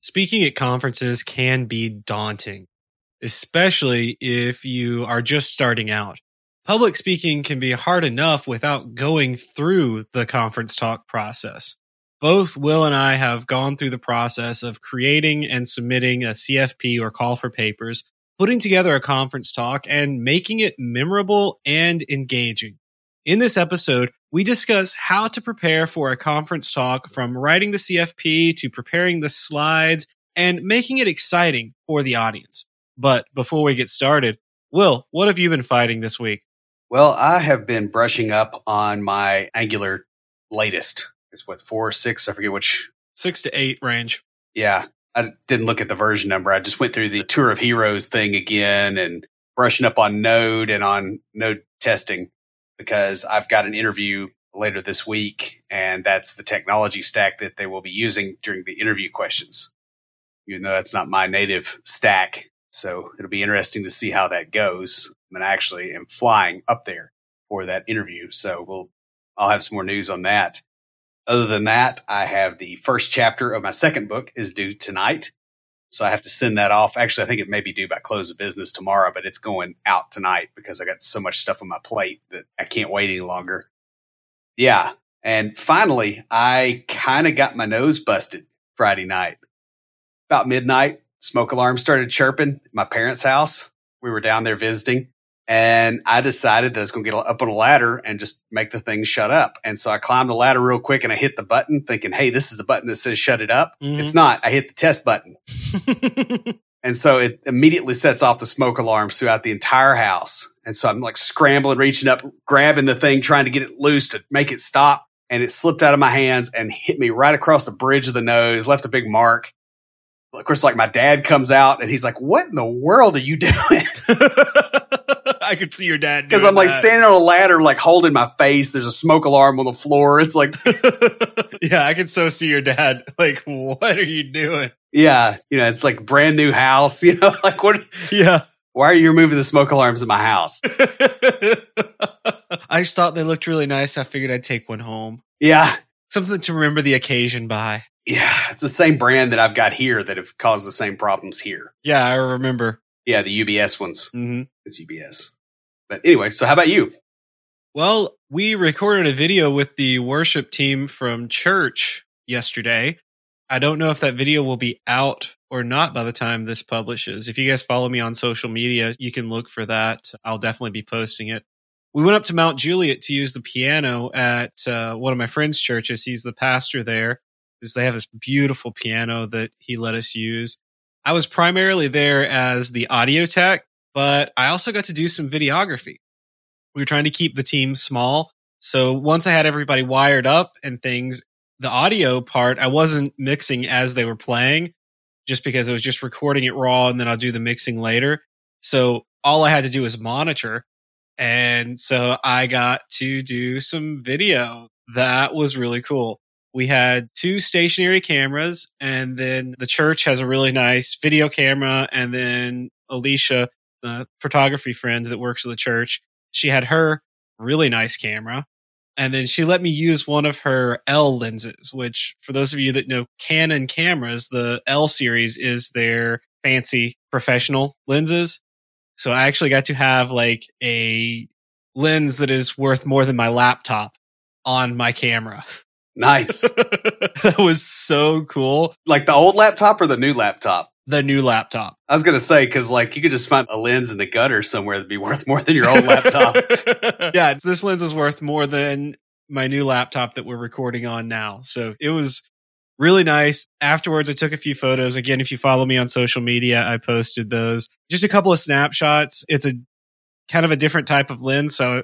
Speaking at conferences can be daunting, especially if you are just starting out. Public speaking can be hard enough without going through the conference talk process. Both Will and I have gone through the process of creating and submitting a CFP or call for papers, putting together a conference talk, and making it memorable and engaging. In this episode, we discuss how to prepare for a conference talk from writing the CFP to preparing the slides and making it exciting for the audience. But before we get started, Will, what have you been fighting this week? Well, I have been brushing up on my Angular latest. It's what, four, six? I forget which. Six to eight range. Yeah. I didn't look at the version number. I just went through the Tour of Heroes thing again and brushing up on Node and on Node testing because I've got an interview later this week, and that's the technology stack that they will be using during the interview questions. Even though that's not my native stack, so it'll be interesting to see how that goes. Mean, I actually am flying up there for that interview, so we'll I'll have some more news on that. Other than that, I have the first chapter of my second book is due tonight. So I have to send that off. Actually, I think it may be due by close of business tomorrow, but it's going out tonight because I got so much stuff on my plate that I can't wait any longer. Yeah. And finally, I kind of got my nose busted Friday night. About midnight, smoke alarm started chirping my parents' house. We were down there visiting and I decided that I was going to get up on a ladder and just make the thing shut up. And so I climbed the ladder real quick and I hit the button thinking, Hey, this is the button that says shut it up. Mm-hmm. It's not. I hit the test button. and so it immediately sets off the smoke alarms throughout the entire house. And so I'm like scrambling, reaching up, grabbing the thing, trying to get it loose to make it stop. And it slipped out of my hands and hit me right across the bridge of the nose, left a big mark. Of course, like my dad comes out and he's like, what in the world are you doing? I could see your dad because I'm like that. standing on a ladder, like holding my face. There's a smoke alarm on the floor. It's like, yeah, I can so see your dad. Like, what are you doing? Yeah, you know, it's like brand new house. You know, like what? Yeah. Why are you removing the smoke alarms in my house? I just thought they looked really nice. I figured I'd take one home. Yeah. Something to remember the occasion by. Yeah, it's the same brand that I've got here that have caused the same problems here. Yeah, I remember. Yeah, the UBS ones. Mm-hmm. It's UBS. But anyway, so how about you? Well, we recorded a video with the worship team from church yesterday. I don't know if that video will be out or not by the time this publishes. If you guys follow me on social media, you can look for that. I'll definitely be posting it. We went up to Mount Juliet to use the piano at uh, one of my friend's churches. He's the pastor there because they have this beautiful piano that he let us use. I was primarily there as the audio tech but I also got to do some videography. We were trying to keep the team small. So once I had everybody wired up and things, the audio part, I wasn't mixing as they were playing just because it was just recording it raw and then I'll do the mixing later. So all I had to do was monitor. And so I got to do some video. That was really cool. We had two stationary cameras and then the church has a really nice video camera. And then Alicia the photography friend that works at the church. She had her really nice camera. And then she let me use one of her L lenses, which for those of you that know Canon cameras, the L series is their fancy professional lenses. So I actually got to have like a lens that is worth more than my laptop on my camera. Nice. that was so cool. Like the old laptop or the new laptop? The new laptop. I was gonna say because like you could just find a lens in the gutter somewhere that'd be worth more than your old laptop. yeah, this lens is worth more than my new laptop that we're recording on now. So it was really nice. Afterwards, I took a few photos. Again, if you follow me on social media, I posted those. Just a couple of snapshots. It's a kind of a different type of lens, so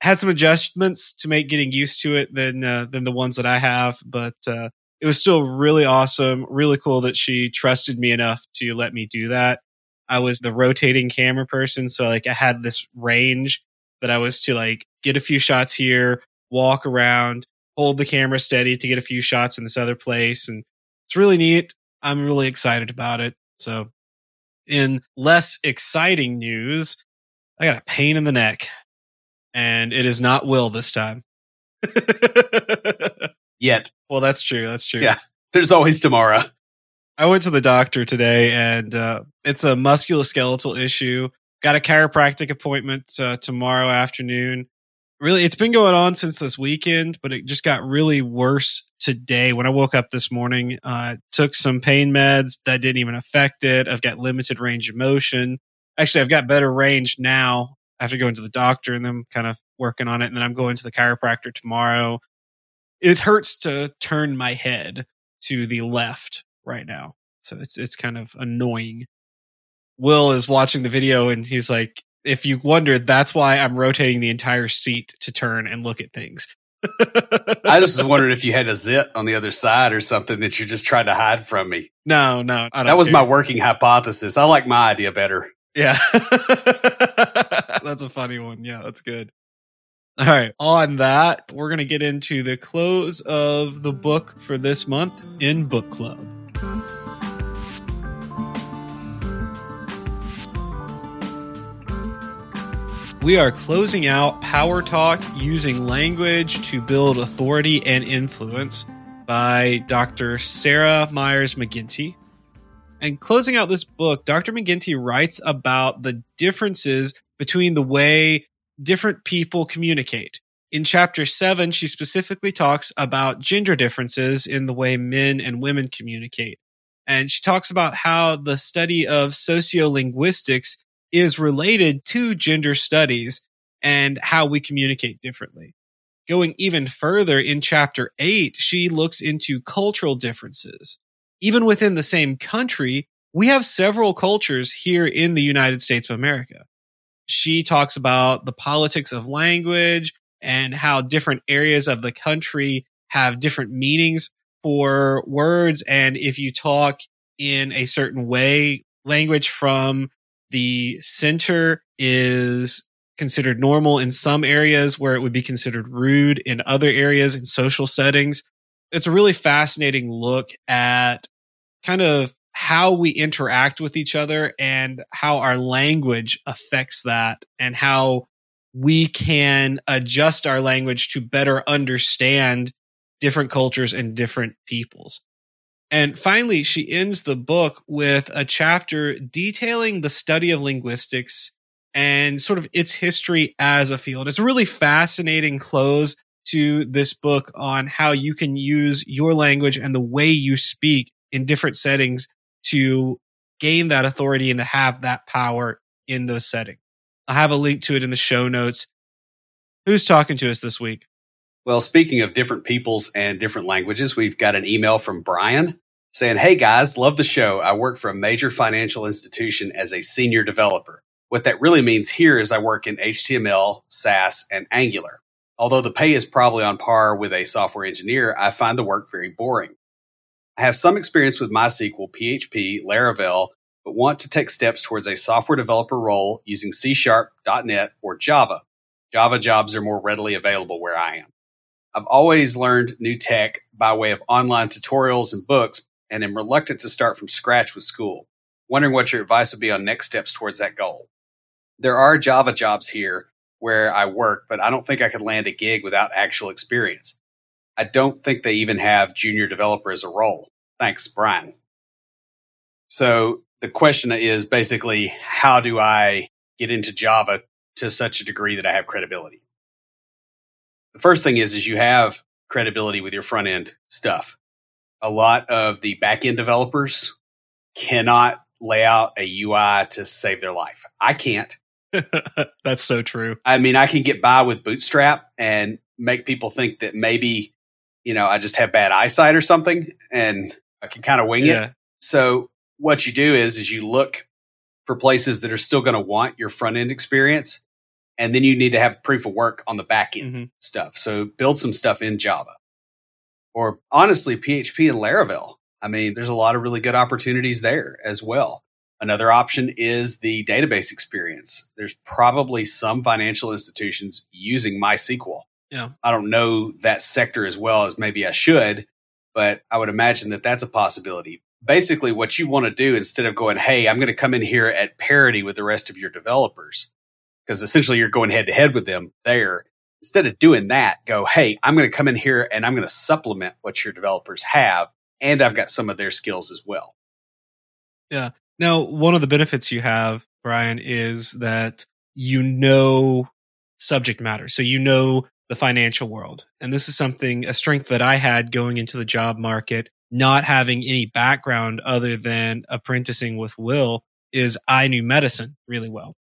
had some adjustments to make getting used to it than uh, than the ones that I have, but uh, it was still really awesome, really cool that she trusted me enough to let me do that. I was the rotating camera person, so like I had this range that I was to like get a few shots here, walk around, hold the camera steady to get a few shots in this other place, and it's really neat. I'm really excited about it. So, in less exciting news, I got a pain in the neck, and it is not Will this time. Yet. Well, that's true. That's true. Yeah. There's always tomorrow. I went to the doctor today, and uh, it's a musculoskeletal issue. Got a chiropractic appointment uh, tomorrow afternoon. Really, it's been going on since this weekend, but it just got really worse today. When I woke up this morning, uh, took some pain meds that didn't even affect it. I've got limited range of motion. Actually, I've got better range now after going to the doctor and then kind of working on it. And then I'm going to the chiropractor tomorrow. It hurts to turn my head to the left right now. So it's it's kind of annoying. Will is watching the video and he's like, if you wondered, that's why I'm rotating the entire seat to turn and look at things. I just was wondering if you had a zit on the other side or something that you're just trying to hide from me. No, no. that was care. my working hypothesis. I like my idea better. Yeah. that's a funny one. Yeah, that's good. All right. On that, we're going to get into the close of the book for this month in book club. We are closing out Power Talk using language to build authority and influence by Dr. Sarah Myers McGinty. And closing out this book, Dr. McGinty writes about the differences between the way different people communicate. In chapter seven, she specifically talks about gender differences in the way men and women communicate. And she talks about how the study of sociolinguistics is related to gender studies and how we communicate differently. Going even further in chapter eight, she looks into cultural differences. Even within the same country, we have several cultures here in the United States of America. She talks about the politics of language and how different areas of the country have different meanings for words. And if you talk in a certain way, language from the center is considered normal in some areas where it would be considered rude in other areas in social settings. It's a really fascinating look at kind of how we interact with each other and how our language affects that and how we can adjust our language to better understand different cultures and different peoples. And finally, she ends the book with a chapter detailing the study of linguistics and sort of its history as a field. It's a really fascinating close to this book on how you can use your language and the way you speak in different settings to gain that authority and to have that power in those settings. I'll have a link to it in the show notes. Who's talking to us this week? Well, speaking of different peoples and different languages, we've got an email from Brian saying, Hey guys, love the show. I work for a major financial institution as a senior developer. What that really means here is I work in HTML, Sass, and Angular. Although the pay is probably on par with a software engineer, I find the work very boring. I have some experience with MySQL, PHP, Laravel, but want to take steps towards a software developer role using C Sharp, .NET, or Java. Java jobs are more readily available where I am. I've always learned new tech by way of online tutorials and books and am reluctant to start from scratch with school. Wondering what your advice would be on next steps towards that goal. There are Java jobs here where I work, but I don't think I could land a gig without actual experience. I don't think they even have junior developer as a role. Thanks, Brian. So the question is basically, how do I get into Java to such a degree that I have credibility? The first thing is, is you have credibility with your front end stuff. A lot of the back end developers cannot lay out a UI to save their life. I can't. That's so true. I mean, I can get by with Bootstrap and make people think that maybe, you know, I just have bad eyesight or something and I can kind of wing yeah. it. So what you do is, is you look for places that are still going to want your front end experience and then you need to have proof of work on the back end mm-hmm. stuff. So build some stuff in Java. or honestly, PHP and Laravel. I mean, there's a lot of really good opportunities there as well. Another option is the database experience. There's probably some financial institutions using MySQL. Yeah. I don't know that sector as well as maybe I should, but I would imagine that that's a possibility. Basically, what you want to do instead of going, Hey, I'm going to come in here at parity with the rest of your developers, because essentially you're going head to head with them there. Instead of doing that, go, Hey, I'm going to come in here and I'm going to supplement what your developers have. And I've got some of their skills as well. Yeah. Now, one of the benefits you have, Brian, is that you know subject matter. So you know the financial world. And this is something, a strength that I had going into the job market, not having any background other than apprenticing with Will, is I knew medicine really well.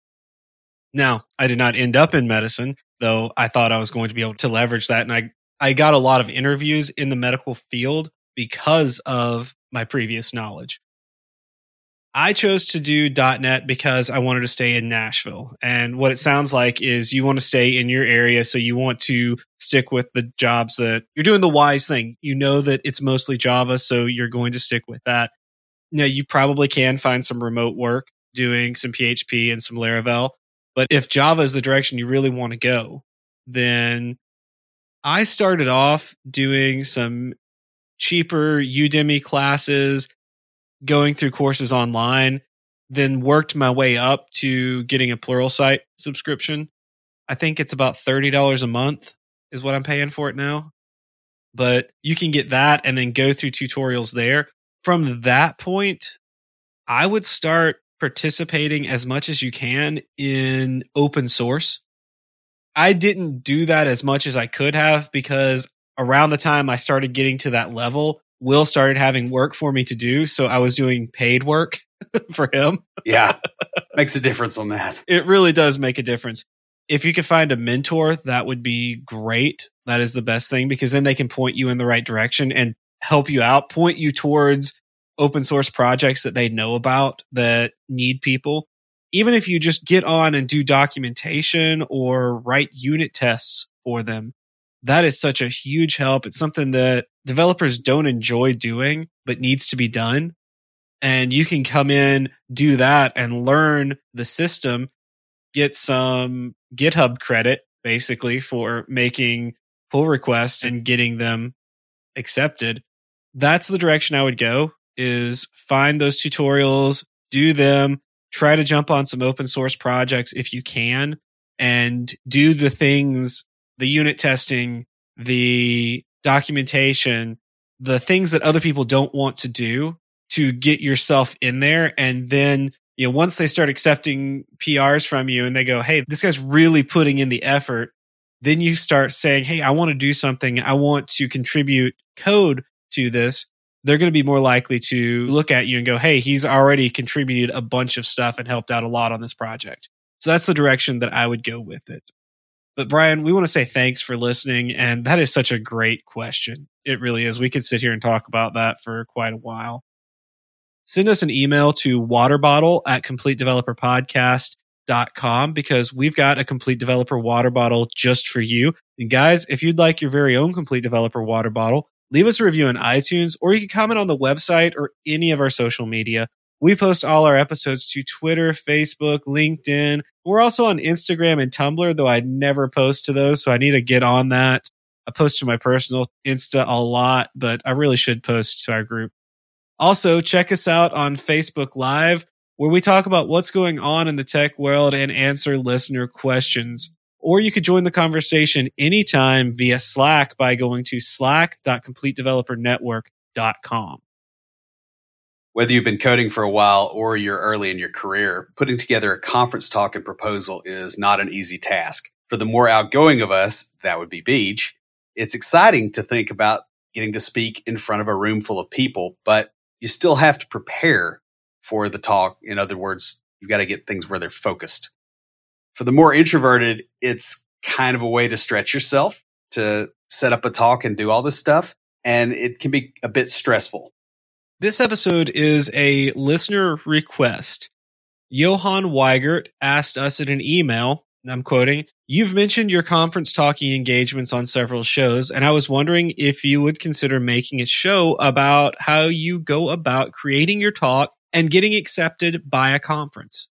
Now, I did not end up in medicine, though I thought I was going to be able to leverage that. And I, I got a lot of interviews in the medical field because of my previous knowledge. I chose to do .NET because I wanted to stay in Nashville. And what it sounds like is you want to stay in your area. So you want to stick with the jobs that you're doing the wise thing. You know that it's mostly Java. So you're going to stick with that. Now you probably can find some remote work doing some PHP and some Laravel. But if Java is the direction you really want to go, then I started off doing some cheaper Udemy classes going through courses online, then worked my way up to getting a Plural Pluralsight subscription. I think it's about $30 a month is what I'm paying for it now. But you can get that and then go through tutorials there. From that point, I would start participating as much as you can in open source. I didn't do that as much as I could have because around the time I started getting to that level, Will started having work for me to do. So I was doing paid work for him. Yeah. Makes a difference on that. It really does make a difference. If you could find a mentor, that would be great. That is the best thing because then they can point you in the right direction and help you out, point you towards open source projects that they know about that need people. Even if you just get on and do documentation or write unit tests for them, that is such a huge help. It's something that developers don't enjoy doing, but needs to be done. And you can come in, do that and learn the system, get some GitHub credit basically for making pull requests and getting them accepted. That's the direction I would go is find those tutorials, do them, try to jump on some open source projects if you can and do the things the unit testing, the documentation, the things that other people don't want to do to get yourself in there. And then, you know, once they start accepting PRs from you and they go, Hey, this guy's really putting in the effort. Then you start saying, Hey, I want to do something. I want to contribute code to this. They're going to be more likely to look at you and go, Hey, he's already contributed a bunch of stuff and helped out a lot on this project. So that's the direction that I would go with it. But Brian, we want to say thanks for listening. And that is such a great question. It really is. We could sit here and talk about that for quite a while. Send us an email to waterbottle at completedeveloperpodcast.com because we've got a complete developer water bottle just for you. And guys, if you'd like your very own complete developer water bottle, leave us a review on iTunes or you can comment on the website or any of our social media. We post all our episodes to Twitter, Facebook, LinkedIn. We're also on Instagram and Tumblr, though I never post to those. So I need to get on that. I post to my personal Insta a lot, but I really should post to our group. Also, check us out on Facebook Live, where we talk about what's going on in the tech world and answer listener questions. Or you could join the conversation anytime via Slack by going to slack.completedevelopernetwork.com. Whether you've been coding for a while or you're early in your career, putting together a conference talk and proposal is not an easy task. For the more outgoing of us, that would be Beej, it's exciting to think about getting to speak in front of a room full of people, but you still have to prepare for the talk. In other words, you've got to get things where they're focused. For the more introverted, it's kind of a way to stretch yourself to set up a talk and do all this stuff. And it can be a bit stressful. This episode is a listener request. Johan Weigert asked us in an email I'm quoting, You've mentioned your conference talking engagements on several shows, and I was wondering if you would consider making a show about how you go about creating your talk and getting accepted by a conference.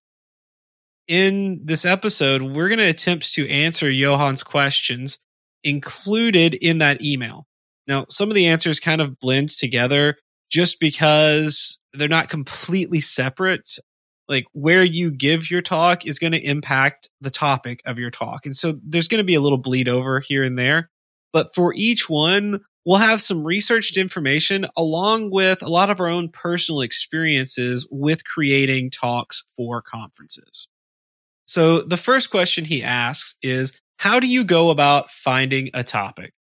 In this episode, we're going to attempt to answer Johan's questions included in that email. Now, some of the answers kind of blend together just because they're not completely separate. Like where you give your talk is going to impact the topic of your talk. And so there's going to be a little bleed over here and there. But for each one, we'll have some researched information along with a lot of our own personal experiences with creating talks for conferences. So the first question he asks is, how do you go about finding a topic?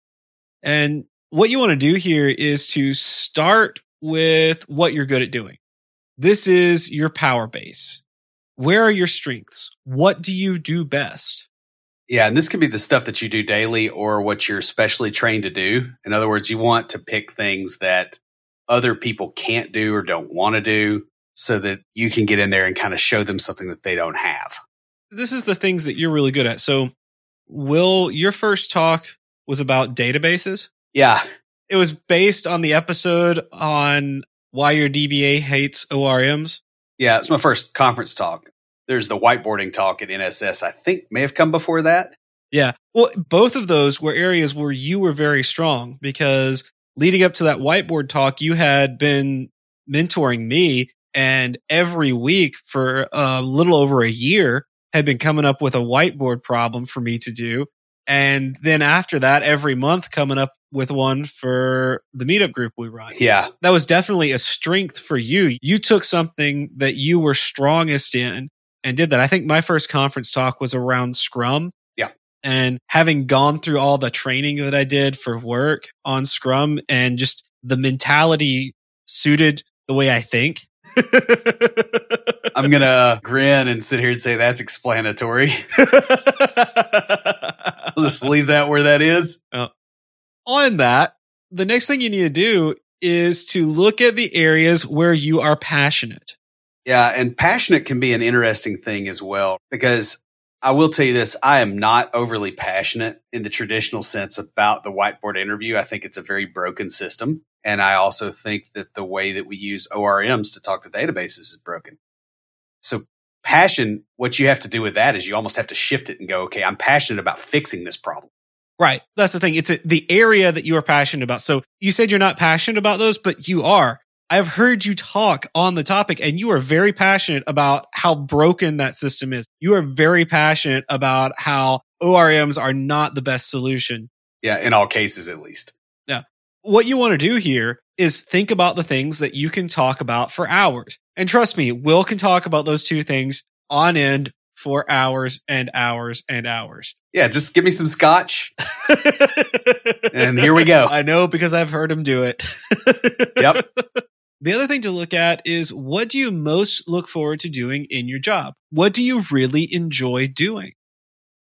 And what you want to do here is to start with what you're good at doing. This is your power base. Where are your strengths? What do you do best? Yeah, and this can be the stuff that you do daily or what you're specially trained to do. In other words, you want to pick things that other people can't do or don't want to do so that you can get in there and kind of show them something that they don't have. This is the things that you're really good at. So, Will, your first talk was about databases? Yeah. It was based on the episode on why your DBA hates ORMs. Yeah, it's my first conference talk. There's the whiteboarding talk at NSS, I think may have come before that. Yeah. Well, both of those were areas where you were very strong because leading up to that whiteboard talk, you had been mentoring me and every week for a little over a year had been coming up with a whiteboard problem for me to do. And then after that, every month coming up with one for the meetup group we run. Yeah. That was definitely a strength for you. You took something that you were strongest in and did that. I think my first conference talk was around Scrum. Yeah. And having gone through all the training that I did for work on Scrum and just the mentality suited the way I think. I'm going to grin and sit here and say that's explanatory. I'll just leave that where that is. Uh, on that, the next thing you need to do is to look at the areas where you are passionate. Yeah, and passionate can be an interesting thing as well because I will tell you this I am not overly passionate in the traditional sense about the whiteboard interview. I think it's a very broken system. And I also think that the way that we use ORMs to talk to databases is broken. So, passion, what you have to do with that is you almost have to shift it and go, okay, I'm passionate about fixing this problem. Right. That's the thing. It's a, the area that you are passionate about. So you said you're not passionate about those, but you are. I've heard you talk on the topic and you are very passionate about how broken that system is. You are very passionate about how ORMs are not the best solution. Yeah, in all cases, at least. What you want to do here is think about the things that you can talk about for hours. And trust me, Will can talk about those two things on end for hours and hours and hours. Yeah, just give me some scotch. and here we go. I know because I've heard him do it. yep. The other thing to look at is what do you most look forward to doing in your job? What do you really enjoy doing?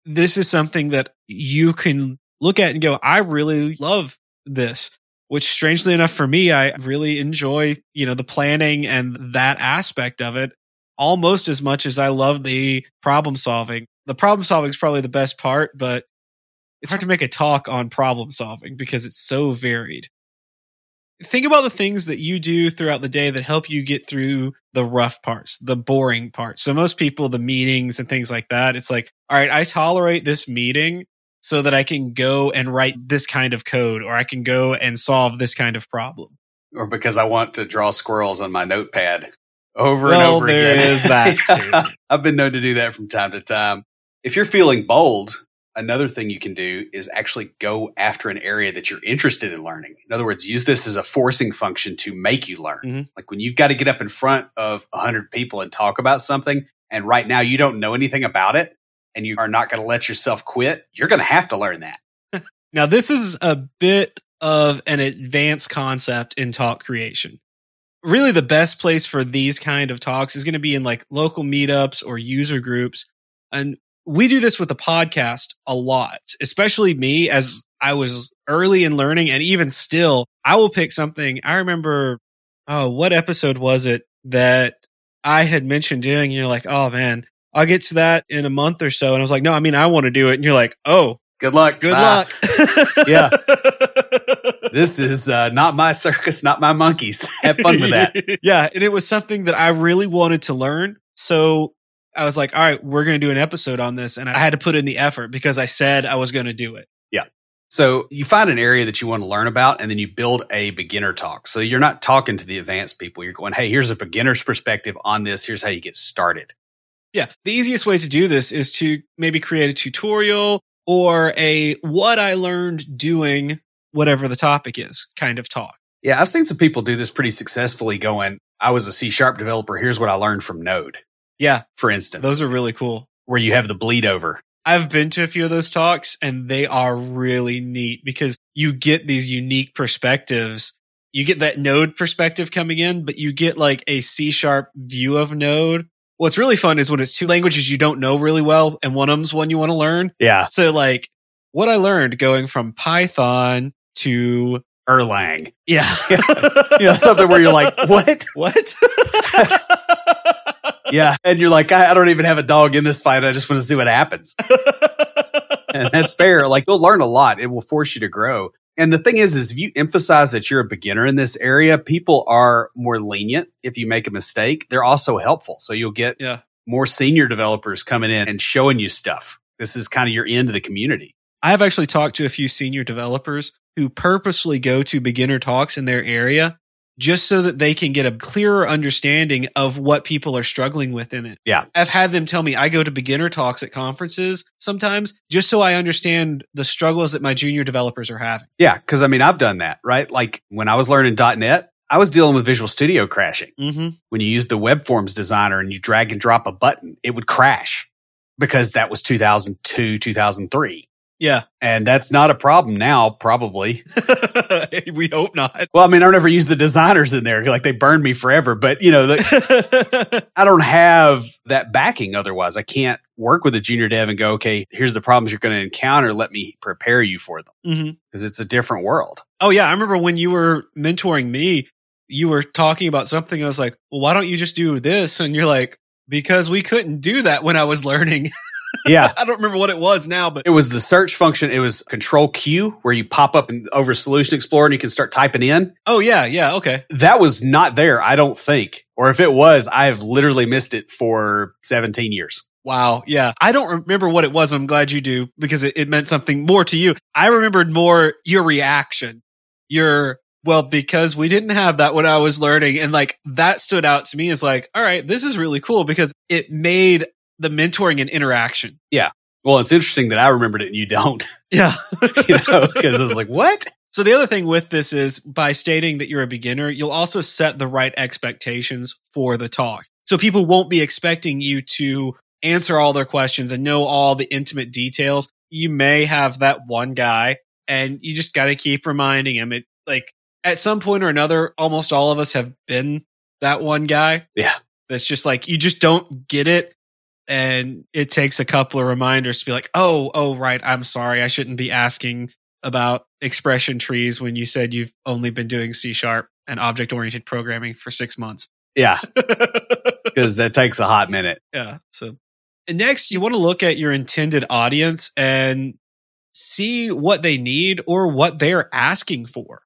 This is something that you can look at and go, I really love this. Which strangely enough for me, I really enjoy, you know, the planning and that aspect of it almost as much as I love the problem solving. The problem solving is probably the best part, but it's hard to make a talk on problem solving because it's so varied. Think about the things that you do throughout the day that help you get through the rough parts, the boring parts. So most people, the meetings and things like that, it's like, all right, I tolerate this meeting so that I can go and write this kind of code or I can go and solve this kind of problem. Or because I want to draw squirrels on my notepad over well, and over there again. is that too. I've been known to do that from time to time. If you're feeling bold, another thing you can do is actually go after an area that you're interested in learning. In other words, use this as a forcing function to make you learn. Mm-hmm. Like when you've got to get up in front of 100 people and talk about something, and right now you don't know anything about it, and you are not going to let yourself quit, you're going to have to learn that. Now, this is a bit of an advanced concept in talk creation. Really, the best place for these kind of talks is going to be in like local meetups or user groups. And we do this with the podcast a lot, especially me as I was early in learning. And even still, I will pick something. I remember, oh, what episode was it that I had mentioned doing? And you're like, oh man, I'll get to that in a month or so. And I was like, no, I mean, I want to do it. And you're like, oh, Good luck. good Bye. luck. Yeah. This is uh, not my circus, not my monkeys. Have fun with that. yeah. And it was something that I really wanted to learn. So I was like, all right, we're going to do an episode on this. And I had to put in the effort because I said I was going to do it. Yeah. So you find an area that you want to learn about and then you build a beginner talk. So you're not talking to the advanced people. You're going, Hey, here's a beginner's perspective on this. Here's how you get started. Yeah. The easiest way to do this is to maybe create a tutorial or a what I learned doing whatever the topic is kind of talk. Yeah. I've seen some people do this pretty successfully going, I was a C sharp developer. Here's what I learned from Node, Yeah. for instance, Those are really cool. where you have the bleed over. I've been to a few of those talks and they are really neat because you get these unique perspectives. You get that node perspective coming in, but you get like a C sharp view of node. What's really fun is when it's two languages you don't know really well and one of them's one you want to learn. Yeah. So like what I learned going from Python to Erlang. yeah. You know, something where you're like, what? what? Yeah. And you're like, I, I don't even have a dog in this fight. I just want to see what happens. and that's fair. Like you'll learn a lot. It will force you to grow. And the thing is, is if you emphasize that you're a beginner in this area, people are more lenient. If you make a mistake, they're also helpful. So you'll get yeah. more senior developers coming in and showing you stuff. This is kind of your end of the community. I've actually talked to a few senior developers who purposely go to beginner talks in their area just so that they can get a clearer understanding of what people are struggling with in it. Yeah. I've had them tell me I go to beginner talks at conferences sometimes just so I understand the struggles that my junior developers are having. Yeah. Cause I mean, I've done that, right? Like when I was learning .NET, I was dealing with Visual Studio crashing. Mm-hmm. when you use the web forms designer and you drag and drop a button, it would crash because that was 2002, 2003. Yeah. And that's not a problem now, probably. we hope not. Well, I mean, I don't ever use the designers in there. Like they burned me forever, but you know, the, I don't have that backing otherwise. I can't work with a junior dev and go, okay, here's the problems you're going to encounter. Let me prepare you for them mm-hmm. because it's a different world. Oh yeah, I remember when you were mentoring me, you were talking about something. I was like, "Well, why don't you just do this?" And you're like, "Because we couldn't do that when I was learning." Yeah. I don't remember what it was now, but It was the search function. It was control Q where you pop up and over Solution Explorer and you can start typing in. oh yeah, yeah, okay. that was not there, I don't think. Or if it was, I have literally missed it for 17 years. Wow, yeah. I don't remember what it was. I'm glad you do because it, it meant something more to you. I remembered more your reaction. Your well, because we didn't have that when I was learning, and like that stood out to me as like, all right, this is really cool because it made the mentoring and interaction. Yeah. Well, it's interesting that I remembered it and you don't, Yeah. you know, because I was like, what? So the other thing with this is by stating that you're a beginner, you'll also set the right expectations for the talk. So people won't be expecting you to answer all their questions and know all the intimate details. You may have that one guy and you just got to keep reminding him it like at some point or another, almost all of us have been that one guy. Yeah. That's just like, you just don't get it. And it takes a couple of reminders to be like, oh, oh, right. I'm sorry. I shouldn't be asking about expression trees when you said you've only been doing C sharp and object oriented programming for six months. Yeah, because that takes a hot minute. yeah. So and next, you want to look at your intended audience and see what they need or what they're asking for.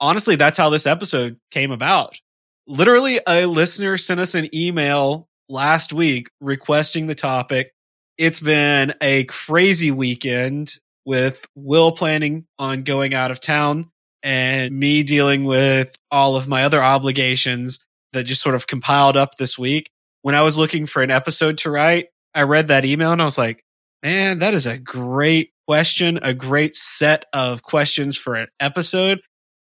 Honestly, that's how this episode came about. Literally, a listener sent us an email last week requesting the topic. It's been a crazy weekend with Will planning on going out of town and me dealing with all of my other obligations that just sort of compiled up this week. When I was looking for an episode to write, I read that email and I was like, man, that is a great question, a great set of questions for an episode.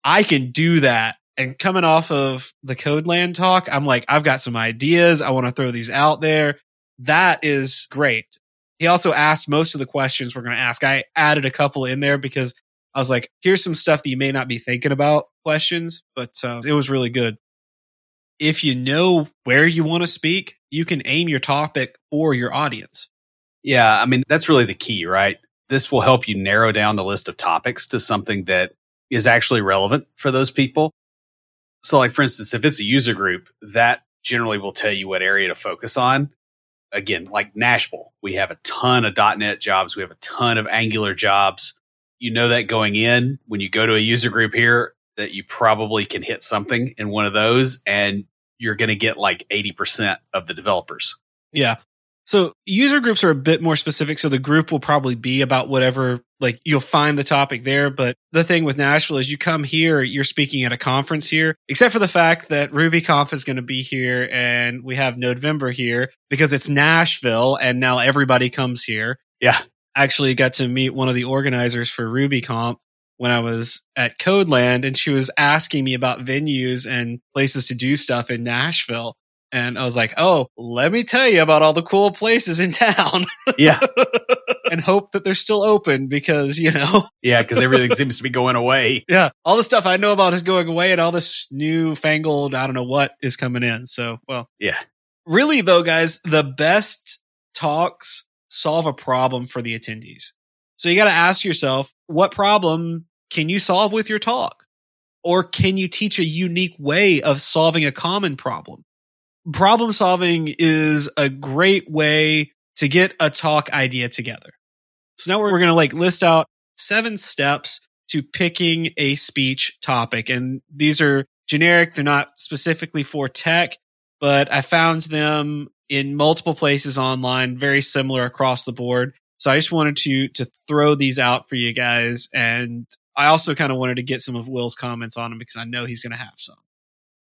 I can do that. And coming off of the Codeland talk, I'm like, I've got some ideas. I want to throw these out there. That is great. He also asked most of the questions we're going to ask. I added a couple in there because I was like, here's some stuff that you may not be thinking about questions, but uh, it was really good. If you know where you want to speak, you can aim your topic for your audience. Yeah, I mean, that's really the key, right? This will help you narrow down the list of topics to something that is actually relevant for those people. So, like, for instance, if it's a user group, that generally will tell you what area to focus on. again, like Nashville, we have a ton of .NET jobs. We have a ton of Angular jobs. You know that going in when you go to a user group here that you probably can hit something in one of those and you're going to get like 80% of the developers. Yeah. So user groups are a bit more specific. So the group will probably be about whatever, like you'll find the topic there. But the thing with Nashville is you come here, you're speaking at a conference here, except for the fact that RubyConf is going to be here and we have November here because it's Nashville and now everybody comes here. Yeah. Actually got to meet one of the organizers for RubyConf when I was at Codeland and she was asking me about venues and places to do stuff in Nashville. And I was like, oh, let me tell you about all the cool places in town. Yeah. and hope that they're still open because, you know. Yeah, because everything seems to be going away. Yeah. All the stuff I know about is going away and all this new fangled, I don't know what is coming in. So, well. Yeah. Really, though, guys, the best talks solve a problem for the attendees. So you got to ask yourself, what problem can you solve with your talk? Or can you teach a unique way of solving a common problem? Problem solving is a great way to get a talk idea together. So now we're, going to like list out seven steps to picking a speech topic. And these are generic. They're not specifically for tech, but I found them in multiple places online, very similar across the board. So I just wanted to, to throw these out for you guys. And I also kind of wanted to get some of Will's comments on them because I know he's going to have some.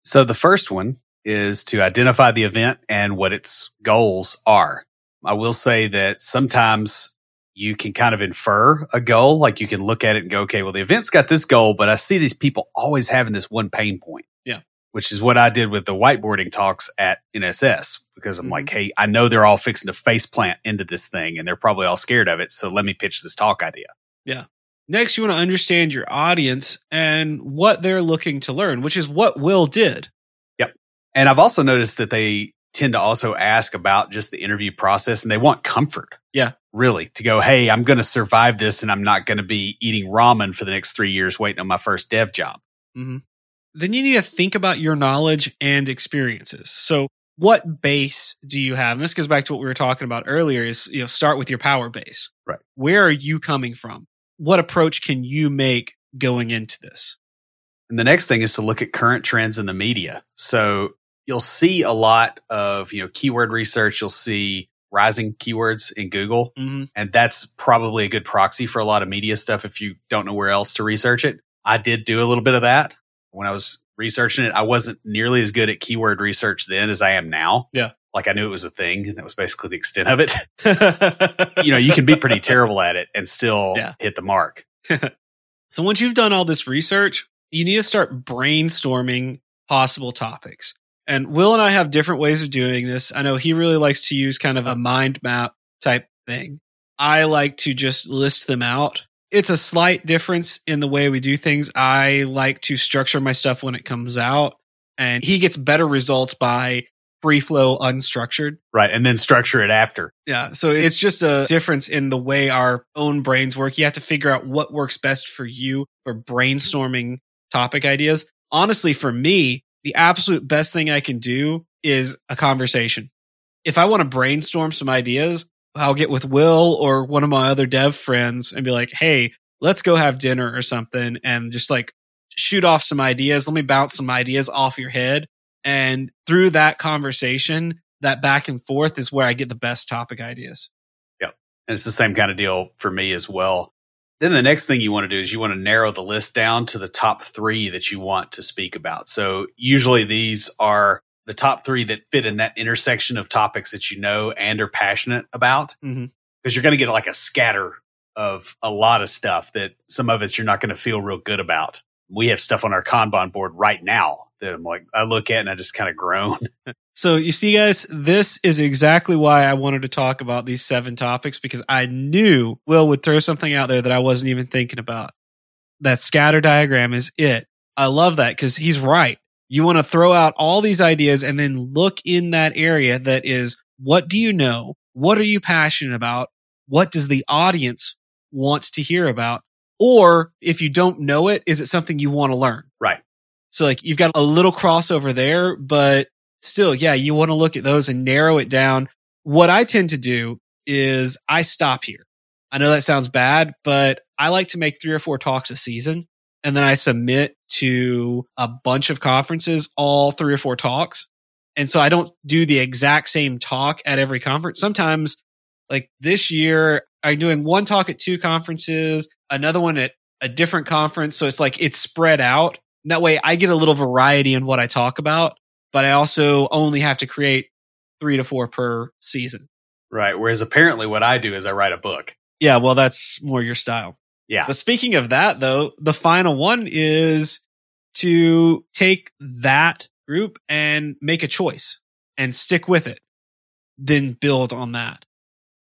So the first one is to identify the event and what its goals are. I will say that sometimes you can kind of infer a goal. Like you can look at it and go, okay, well, the event's got this goal, but I see these people always having this one pain point. Yeah. Which is what I did with the whiteboarding talks at NSS because I'm mm-hmm. like, hey, I know they're all fixing to face plant into this thing and they're probably all scared of it. So let me pitch this talk idea. Yeah. Next, you want to understand your audience and what they're looking to learn, which is what Will did. And I've also noticed that they tend to also ask about just the interview process and they want comfort. Yeah. Really to go, Hey, I'm going to survive this and I'm not going to be eating ramen for the next three years waiting on my first dev job. Mm-hmm. Then you need to think about your knowledge and experiences. So what base do you have? And this goes back to what we were talking about earlier is, you know, start with your power base. Right. Where are you coming from? What approach can you make going into this? And the next thing is to look at current trends in the media. So you'll see a lot of you know keyword research. You'll see rising keywords in Google, mm-hmm. and that's probably a good proxy for a lot of media stuff if you don't know where else to research it. I did do a little bit of that when I was researching it. I wasn't nearly as good at keyword research then as I am now. Yeah. Like I knew it was a thing, and that was basically the extent of it. you know, you can be pretty terrible at it and still yeah. hit the mark. so once you've done all this research, you need to start brainstorming possible topics. And Will and I have different ways of doing this. I know he really likes to use kind of a mind map type thing. I like to just list them out. It's a slight difference in the way we do things. I like to structure my stuff when it comes out, and he gets better results by free flow unstructured. Right. And then structure it after. Yeah. So it's just a difference in the way our own brains work. You have to figure out what works best for you for brainstorming topic ideas. Honestly, for me, the absolute best thing I can do is a conversation. If I want to brainstorm some ideas, I'll get with Will or one of my other dev friends and be like, Hey, let's go have dinner or something and just like shoot off some ideas. Let me bounce some ideas off your head. And through that conversation, that back and forth is where I get the best topic ideas. Yep. And it's the same kind of deal for me as well. Then the next thing you want to do is you want to narrow the list down to the top three that you want to speak about. So usually these are the top three that fit in that intersection of topics that you know and are passionate about. Because mm-hmm. you're going to get like a scatter of a lot of stuff that some of it you're not going to feel real good about. We have stuff on our Kanban board right now that I'm like, I look at and I just kind of groan. so you see, guys, this is exactly why I wanted to talk about these seven topics because I knew Will would throw something out there that I wasn't even thinking about. That scatter diagram is it. I love that because he's right. You want to throw out all these ideas and then look in that area that is what do you know? What are you passionate about? What does the audience want to hear about? Or if you don't know it, is it something you want to learn? Right. So like you've got a little crossover there, but still, yeah, you want to look at those and narrow it down. what I tend to do is I stop here. I know that sounds bad, but I like to make three or four talks a season and then I submit to a bunch of conferences, all three or four talks. And so I don't do the exact same talk at every conference. Sometimes like this year, I'm doing one talk at two conferences, another one at a different conference. So it's like it's spread out. And that way I get a little variety in what I talk about, but I also only have to create three to four per season. Right. Whereas apparently what I do is I write a book. Yeah. Well, that's more your style. Yeah. But speaking of that though, the final one is to take that group and make a choice and stick with it. Then build on that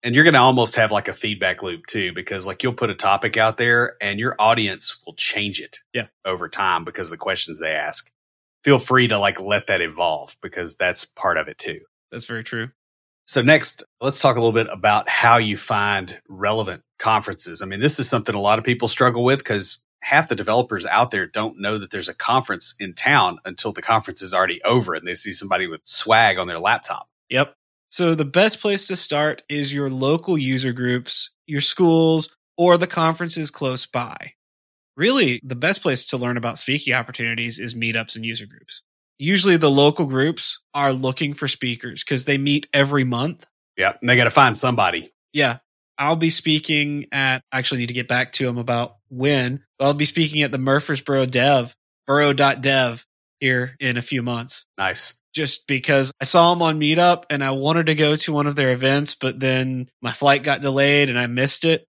and you're going to almost have like a feedback loop too because like you'll put a topic out there and your audience will change it yeah over time because of the questions they ask feel free to like let that evolve because that's part of it too. That's very true. So next let's talk a little bit about how you find relevant conferences. I mean this is something a lot of people struggle with because half the developers out there don't know that there's a conference in town until the conference is already over and they see somebody with swag on their laptop. Yep. So the best place to start is your local user groups, your schools, or the conferences close by. Really, the best place to learn about speaking opportunities is meetups and user groups. Usually the local groups are looking for speakers because they meet every month. Yeah, and they got to find somebody. Yeah. I'll be speaking at, actually need to get back to them about when, but I'll be speaking at the Murfreesboro Dev, borough.dev here in a few months. Nice just because I saw them on Meetup and I wanted to go to one of their events, but then my flight got delayed and I missed it.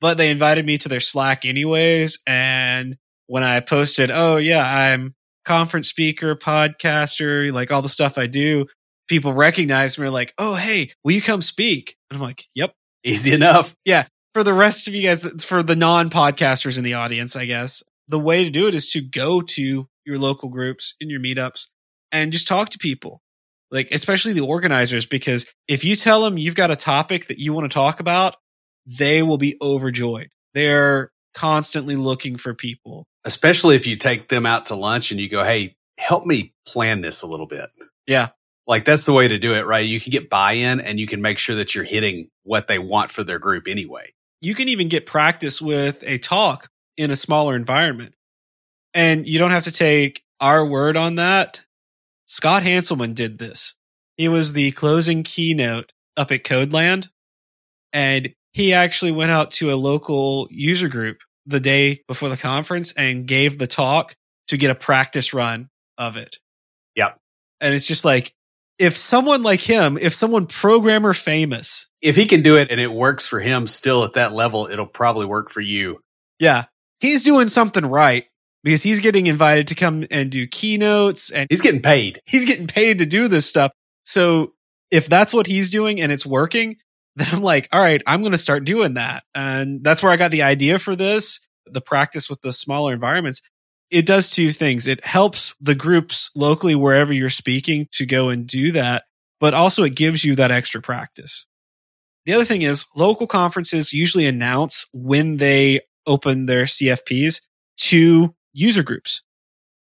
But they invited me to their Slack anyways. And when I posted, oh, yeah, I'm conference speaker, podcaster, like all the stuff I do, people recognized me like, oh, hey, will you come speak? And I'm like, yep. Easy enough. Yeah. For the rest of you guys, for the non podcasters in the audience, I guess the way to do it is to go to your local groups in your meetups and just talk to people like especially the organizers because if you tell them you've got a topic that you want to talk about they will be overjoyed. They're constantly looking for people. Especially if you take them out to lunch and you go hey help me plan this a little bit. Yeah. Like that's the way to do it right? You can get buy-in and you can make sure that you're hitting what they want for their group anyway. You can even get practice with a talk in a smaller environment. And you don't have to take our word on that. Scott Hanselman did this. He was the closing keynote up at Codeland, and he actually went out to a local user group the day before the conference and gave the talk to get a practice run of it. Yep. And it's just like, if someone like him, if someone programmer famous, if he can do it and it works for him still at that level, it'll probably work for you. Yeah. He's doing something right because he's getting invited to come and do keynotes and he's getting paid. He's getting paid to do this stuff. So if that's what he's doing and it's working, then I'm like, all right, I'm going to start doing that. And that's where I got the idea for this, the practice with the smaller environments. It does two things. It helps the groups locally wherever you're speaking to go and do that, but also it gives you that extra practice. The other thing is local conferences usually announce when they open their CFPs to user groups.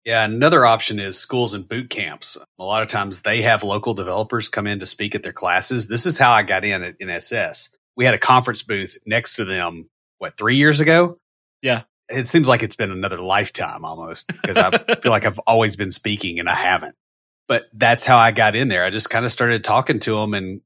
Yeah, another option is schools and boot camps. A lot of times they have local developers come in to speak at their classes. This is how I got in at NSS. We had a conference booth next to them, what, three years ago? Yeah. It seems like it's been another lifetime almost because I feel like I've always been speaking and I haven't. But that's how I got in there. I just kind of started talking to them and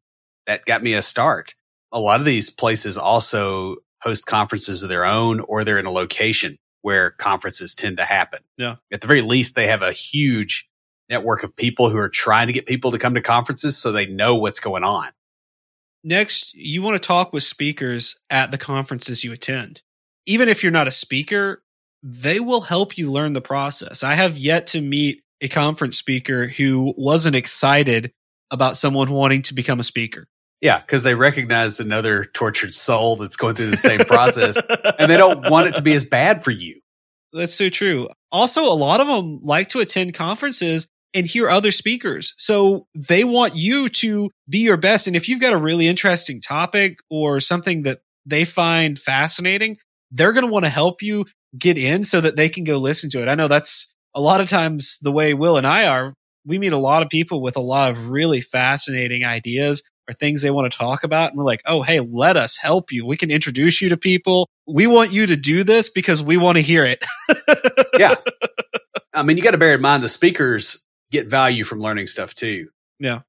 that got me a start. A lot of these places also host conferences of their own or they're in a location where conferences tend to happen. Yeah. At the very least, they have a huge network of people who are trying to get people to come to conferences so they know what's going on. Next, you want to talk with speakers at the conferences you attend. Even if you're not a speaker, they will help you learn the process. I have yet to meet a conference speaker who wasn't excited about someone wanting to become a speaker. Yeah, because they recognize another tortured soul that's going through the same process and they don't want it to be as bad for you. That's so true. Also, a lot of them like to attend conferences and hear other speakers. So they want you to be your best. And if you've got a really interesting topic or something that they find fascinating, they're going to want to help you get in so that they can go listen to it. I know that's a lot of times the way Will and I are. We meet a lot of people with a lot of really fascinating ideas or things they want to talk about. And we're like, oh, hey, let us help you. We can introduce you to people. We want you to do this because we want to hear it. yeah. I mean, you got to bear in mind the speakers get value from learning stuff too. Yeah.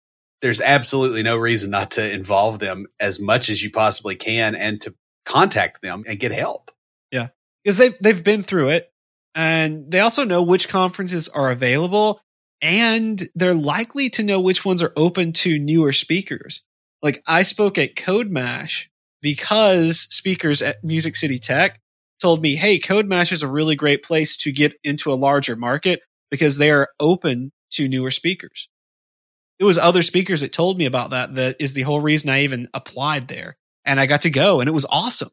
There's absolutely no reason not to involve them as much as you possibly can and to contact them and get help. Yeah. Because they've, they've been through it and they also know which conferences are available and they're likely to know which ones are open to newer speakers. Like I spoke at CodeMash because speakers at Music City Tech told me, Hey, CodeMash is a really great place to get into a larger market because they are open to newer speakers. It was other speakers that told me about that. That is the whole reason I even applied there and I got to go and it was awesome.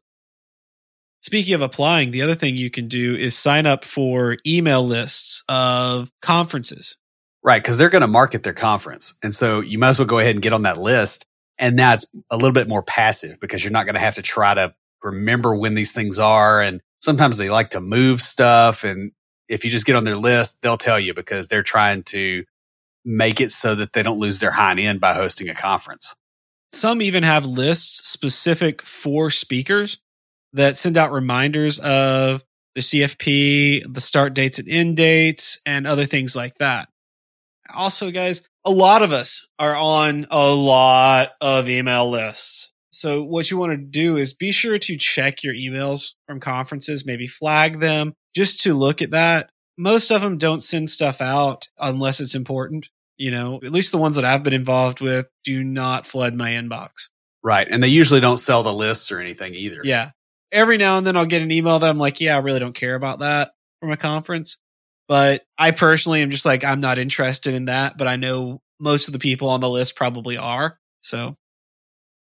Speaking of applying, the other thing you can do is sign up for email lists of conferences. Right. Cause they're going to market their conference. And so you might as well go ahead and get on that list. And now it's a little bit more passive because you're not going to have to try to remember when these things are. And sometimes they like to move stuff. And if you just get on their list, they'll tell you because they're trying to make it so that they don't lose their hind end by hosting a conference. Some even have lists specific for speakers that send out reminders of the CFP, the start dates and end dates, and other things like that. Also, guys, a lot of us are on a lot of email lists. So what you want to do is be sure to check your emails from conferences, maybe flag them just to look at that. Most of them don't send stuff out unless it's important. You know, at least the ones that I've been involved with do not flood my inbox. Right. And they usually don't sell the lists or anything either. Yeah. Every now and then I'll get an email that I'm like, yeah, I really don't care about that from a conference. But I personally am just like, I'm not interested in that, but I know most of the people on the list probably are. So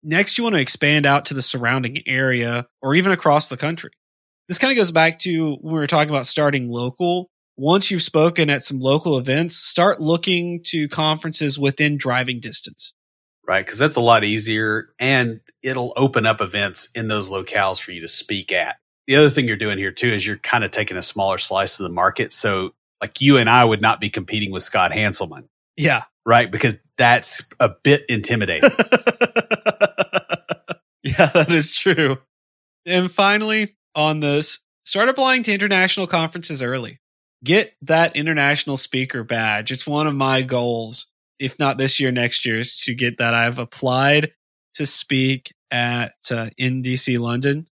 next you want to expand out to the surrounding area or even across the country. This kind of goes back to when we were talking about starting local. Once you've spoken at some local events, start looking to conferences within driving distance. Right. Cause that's a lot easier and it'll open up events in those locales for you to speak at. The other thing you're doing here too is you're kind of taking a smaller slice of the market. So like you and I would not be competing with Scott Hanselman. Yeah. Right. Because that's a bit intimidating. yeah, that is true. And finally, on this, start applying to international conferences early. Get that international speaker badge. It's one of my goals, if not this year, next year, is to get that. I've applied to speak at uh, NDC London,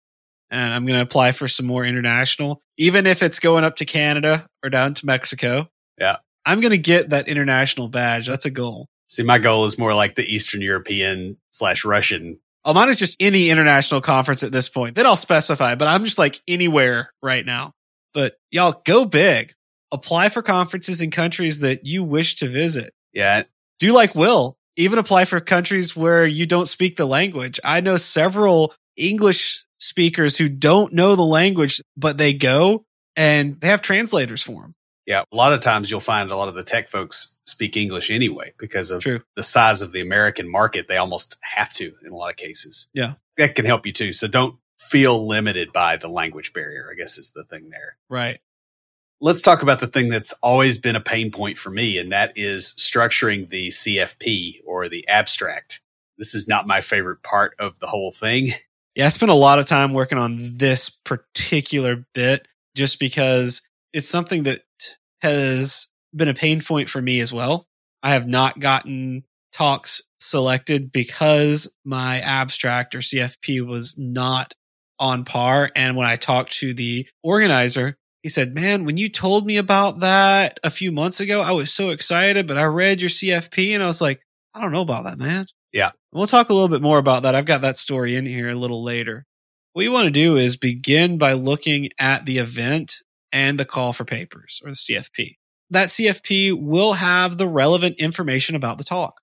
and I'm going to apply for some more international, even if it's going up to Canada or down to Mexico. Yeah. I'm going to get that international badge. That's a goal. See, my goal is more like the Eastern European slash Russian Oh, mine is just any international conference at this point. Then I'll specify, but I'm just like anywhere right now. But y'all go big. Apply for conferences in countries that you wish to visit. Yeah. Do like Will. Even apply for countries where you don't speak the language. I know several English speakers who don't know the language, but they go and they have translators for them. Yeah. A lot of times you'll find a lot of the tech folks speak English anyway because of True. the size of the American market. They almost have to in a lot of cases. Yeah. That can help you too. So don't feel limited by the language barrier, I guess is the thing there. Right. Let's talk about the thing that's always been a pain point for me, and that is structuring the CFP or the abstract. This is not my favorite part of the whole thing. Yeah, I spent a lot of time working on this particular bit just because it's something that has been a pain point for me as well. I have not gotten talks selected because my abstract or CFP was not on par. And when I talked to the organizer, he said, Man, when you told me about that a few months ago, I was so excited, but I read your CFP and I was like, I don't know about that, man. Yeah. We'll talk a little bit more about that. I've got that story in here a little later. What you want to do is begin by looking at the event and the call for papers or the CFP. That CFP will have the relevant information about the talk.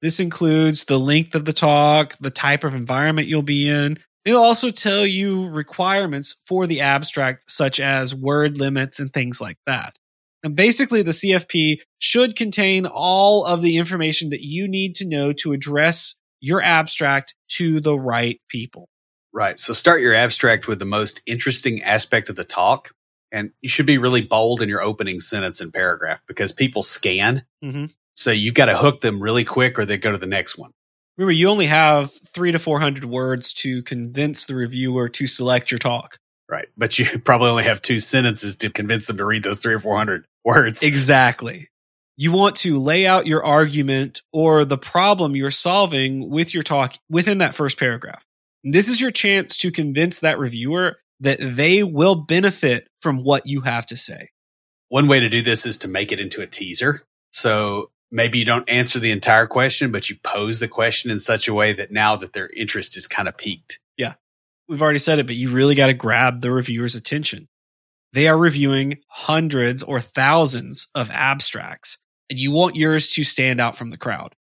This includes the length of the talk, the type of environment you'll be in. It'll also tell you requirements for the abstract, such as word limits and things like that. And basically, the CFP should contain all of the information that you need to know to address your abstract to the right people. Right. So start your abstract with the most interesting aspect of the talk. And you should be really bold in your opening sentence and paragraph because people scan. Mm-hmm. So you've got to hook them really quick or they go to the next one. Remember, you only have three to 400 words to convince the reviewer to select your talk. Right. But you probably only have two sentences to convince them to read those three or 400 words. Exactly. You want to lay out your argument or the problem you're solving with your talk within that first paragraph. This is your chance to convince that reviewer that they will benefit from what you have to say. One way to do this is to make it into a teaser. So maybe you don't answer the entire question, but you pose the question in such a way that now that their interest is kind of piqued. Yeah. We've already said it, but you really got to grab the reviewer's attention. They are reviewing hundreds or thousands of abstracts, and you want yours to stand out from the crowd.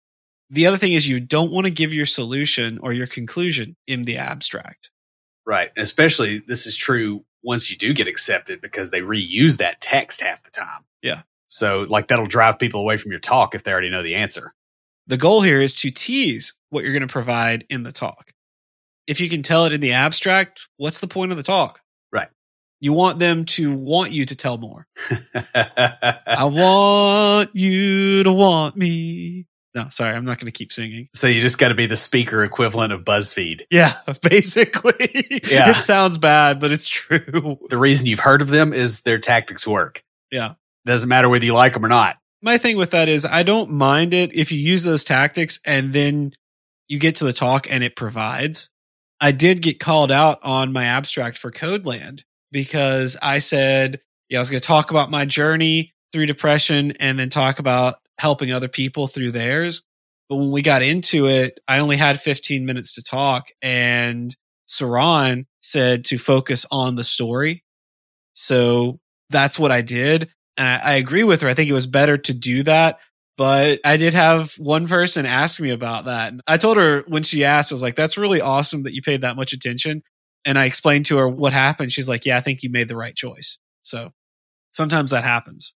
The other thing is you don't want to give your solution or your conclusion in the abstract. Right. Especially this is true once you do get accepted because they reuse that text half the time. Yeah. So like that'll drive people away from your talk if they already know the answer. The goal here is to tease what you're going to provide in the talk. If you can tell it in the abstract, what's the point of the talk? You want them to want you to tell more. I want you to want me. No, sorry, I'm not going to keep singing. so you just got to be the speaker equivalent of BuzzFeed. Yeah, basically. Yeah. It sounds bad, but it's true. The reason you've heard of them is their tactics work. Yeah. Doesn't matter whether you like them or not. My thing with that is I don't mind it if you use those tactics and then you get to the talk and it provides. I did get called out on my abstract for Codeland because I said, yeah, I was going to talk about my journey through depression and then talk about helping other people through theirs. But when we got into it, I only had 15 minutes to talk and Saron said to focus on the story. So that's what I did. And I, I agree with her. I think it was better to do that. But I did have one person ask me about that. And I told her when she asked, I was like, that's really awesome that you paid that much attention. And I explained to her what happened. She's like, yeah, I think you made the right choice. So sometimes that happens.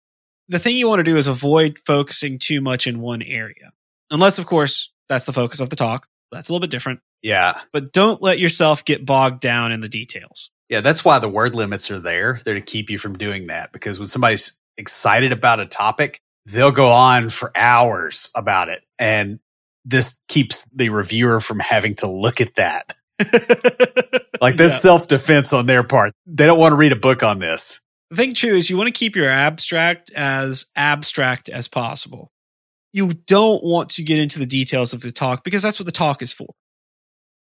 The thing you want to do is avoid focusing too much in one area. Unless, of course, that's the focus of the talk. That's a little bit different. Yeah. But don't let yourself get bogged down in the details. Yeah. That's why the word limits are there. They're to keep you from doing that because when somebody's excited about a topic, they'll go on for hours about it. And this keeps the reviewer from having to look at that. Like this Yeah. self defense on their part. They don't want to read a book on this. The thing too is you want to keep your abstract as abstract as possible. You don't want to get into the details of the talk because that's what the talk is for.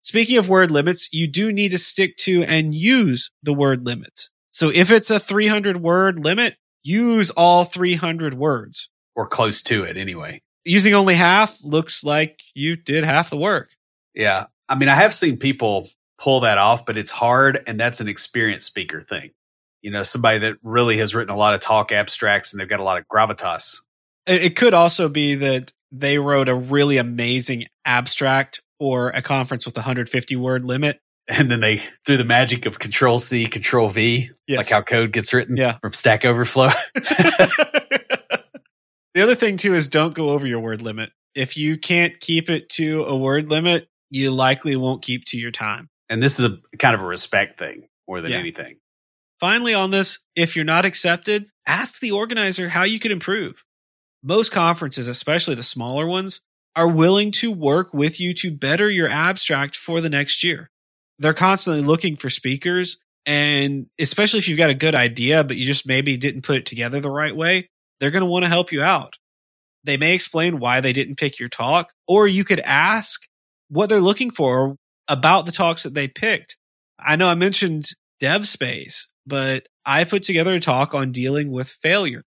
Speaking of word limits, you do need to stick to and use the word limits. So if it's a 300 word limit, use all 300 words. Or close to it anyway. Using only half looks like you did half the work. Yeah. I mean, I have seen people pull that off, but it's hard. And that's an experienced speaker thing. You know, somebody that really has written a lot of talk abstracts and they've got a lot of gravitas. It could also be that they wrote a really amazing abstract or a conference with a 150 word limit. And then they, through the magic of control C, control V, Yes. like how code gets written Yeah. from Stack Overflow. the other thing too is don't go over your word limit. If you can't keep it to a word limit, you likely won't keep to your time. and this is a kind of a respect thing more than Yeah. anything. Finally, on this, if you're not accepted, ask the organizer how you can improve. Most conferences, especially the smaller ones, are willing to work with you to better your abstract for the next year. They're constantly looking for speakers. And especially if you've got a good idea, but you just maybe didn't put it together the right way, they're going to want to help you out. They may explain why they didn't pick your talk, or you could ask what they're looking for about the talks that they picked. I know I mentioned DevSpace, but I put together a talk on dealing with failure.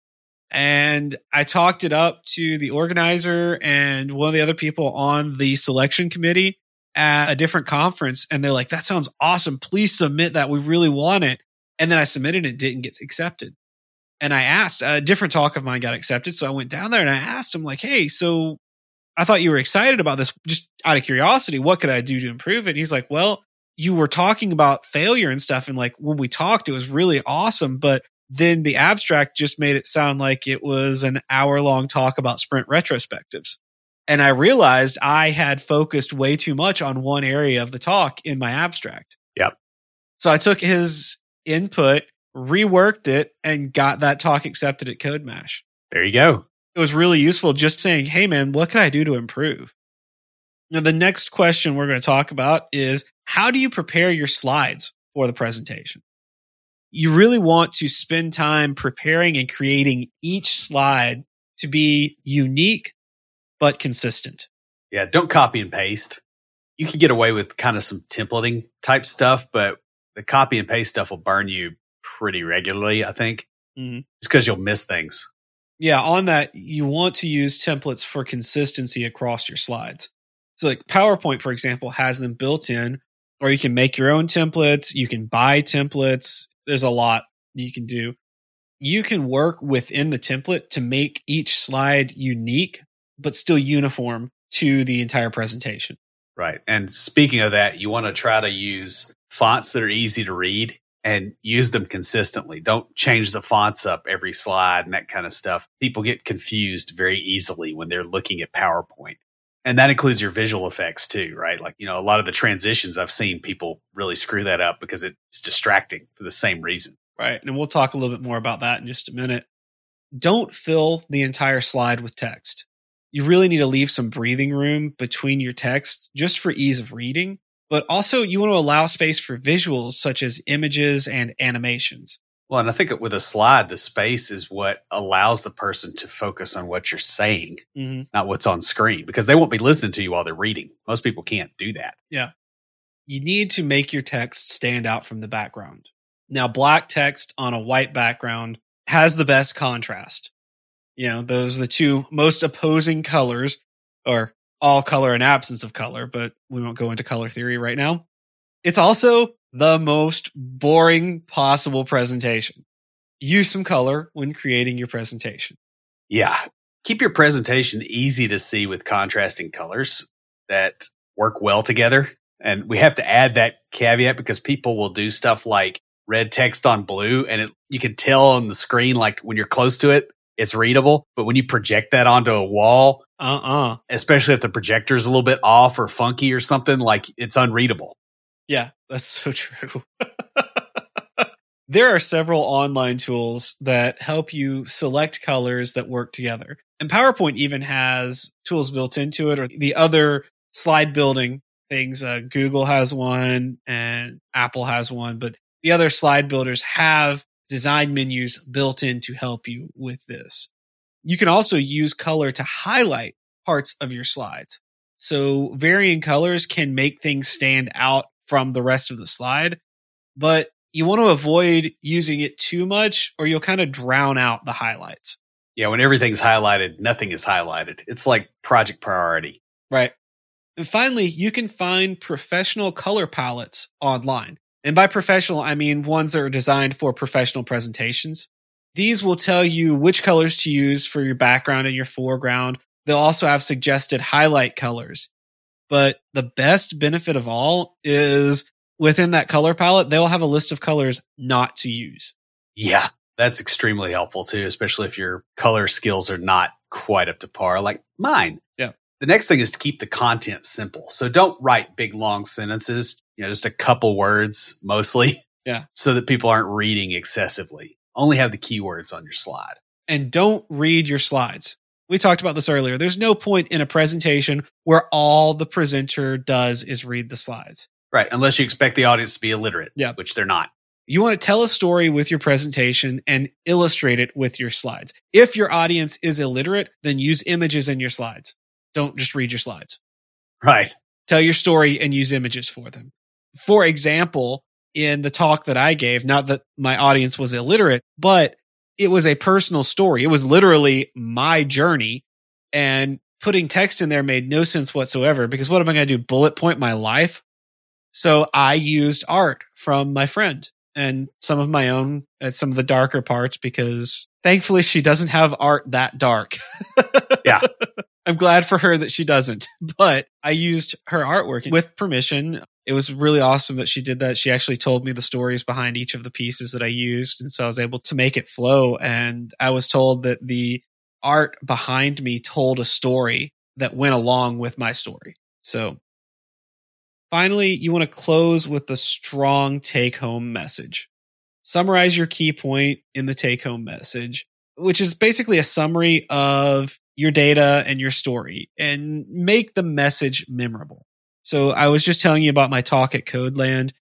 And I talked it up to the organizer and one of the other people on the selection committee at a different conference. And they're like, that sounds awesome. Please submit that. We really want it. And then I submitted it, it didn't get accepted. And I asked, a different talk of mine got accepted. So I went down there and I asked him, like, hey, so I thought you were excited about this just out of curiosity. What could I do to improve it? And he's like, well, you were talking about failure and stuff. And like when we talked, it was really awesome. But then the abstract just made it sound like it was an hour long talk about sprint retrospectives. And I realized I had focused way too much on one area of the talk in my abstract. Yep. So I took his input, reworked it, and got that talk accepted at CodeMash There you go. It was really useful just saying, Hey man, what can I do to improve? Now, the next question we're going to talk about is how do you prepare your slides for the presentation? You really want to spend time preparing and creating each slide to be unique but consistent. Yeah, don't copy and paste. You can get away with kind of some templating type stuff, but the copy and paste stuff will burn you pretty regularly, I think, mm-hmm. just because you'll miss things. Yeah, on that, you want to use templates for consistency across your slides. So, like PowerPoint, for example, has them built in, or you can make your own templates. You can buy templates. There's a lot you can do. You can work within the template to make each slide unique, but still uniform to the entire presentation. Right. And speaking of that, you want to try to use fonts that are easy to read and use them consistently. Don't change the fonts up every slide and that kind of stuff. People get confused very easily when they're looking at PowerPoint. And that includes your visual effects too, right? Like, you know, a lot of the transitions I've seen people really screw that up because it's distracting for the same reason. Right. And we'll talk a little bit more about that in just a minute. Don't fill the entire slide with text you really need to leave some breathing room between your text just for ease of reading. But also, you want to allow space for visuals such as images and animations. Well, and I think with a slide, the space is what allows the person to focus on what you're saying, mm-hmm. not what's on screen, because they won't be listening to you while they're reading. Most people can't do that. Yeah. You need to make your text stand out from the background. Now, black text on a white background has the best contrast. You know, those are the two most opposing colors, or all color and absence of color, but we won't go into color theory right now. It's also the most boring possible presentation. Use some color when creating your presentation. Yeah. Keep your presentation easy to see with contrasting colors that work well together. And we have to add that caveat because people will do stuff like red text on blue and it, you can tell on the screen, like when you're close to it, it's readable. But when you project that onto a wall, uh uh-uh. uh especially if the projector is a little bit off or funky or something, like it's unreadable. Yeah, that's so true. there are several online tools that help you select colors that work together. And PowerPoint even has tools built into it, or the other slide building things. Uh, Google has one and Apple has one, but the other slide builders have design menus built in to help you with this. You can also use color to highlight parts of your slides. So varying colors can make things stand out from the rest of the slide, but you want to avoid using it too much or you'll kind of drown out the highlights. Yeah, when everything's highlighted, nothing is highlighted. It's like project priority. Right. And finally, you can find professional color palettes online. And by professional, I mean ones that are designed for professional presentations. These will tell you which colors to use for your background and your foreground. They'll also have suggested highlight colors. But the best benefit of all is within that color palette, they'll have a list of colors not to use. Yeah, that's extremely helpful too, especially if your color skills are not quite up to par, like mine. Yeah. The next thing is to keep the content simple. So don't write big long sentences you know, just a couple words mostly. Yeah. So that people aren't reading excessively. Only have the keywords on your slide. And don't read your slides. We talked about this earlier. There's no point in a presentation where all the presenter does is read the slides. Right. Unless you expect the audience to be illiterate. Yeah. Which they're not. You want to tell a story with your presentation and illustrate it with your slides. If your audience is illiterate, then use images in your slides. Don't just read your slides. Right. Tell your story and use images for them for example, in the talk that I gave, not that my audience was illiterate, but it was a personal story. It was literally my journey and putting text in there made no sense whatsoever because what am I going to do? Bullet point my life? So I used art from my friend and some of my own at some of the darker parts because thankfully she doesn't have art that dark. yeah. I'm glad for her that she doesn't, but I used her artwork with permission it was really awesome that she did that. She actually told me the stories behind each of the pieces that I used. And so I was able to make it flow. And I was told that the art behind me told a story that went along with my story. So finally, you want to close with a strong take home message. Summarize your key point in the take home message, which is basically a summary of your data and your story and make the message memorable. So I was just telling you about my talk at Codeland.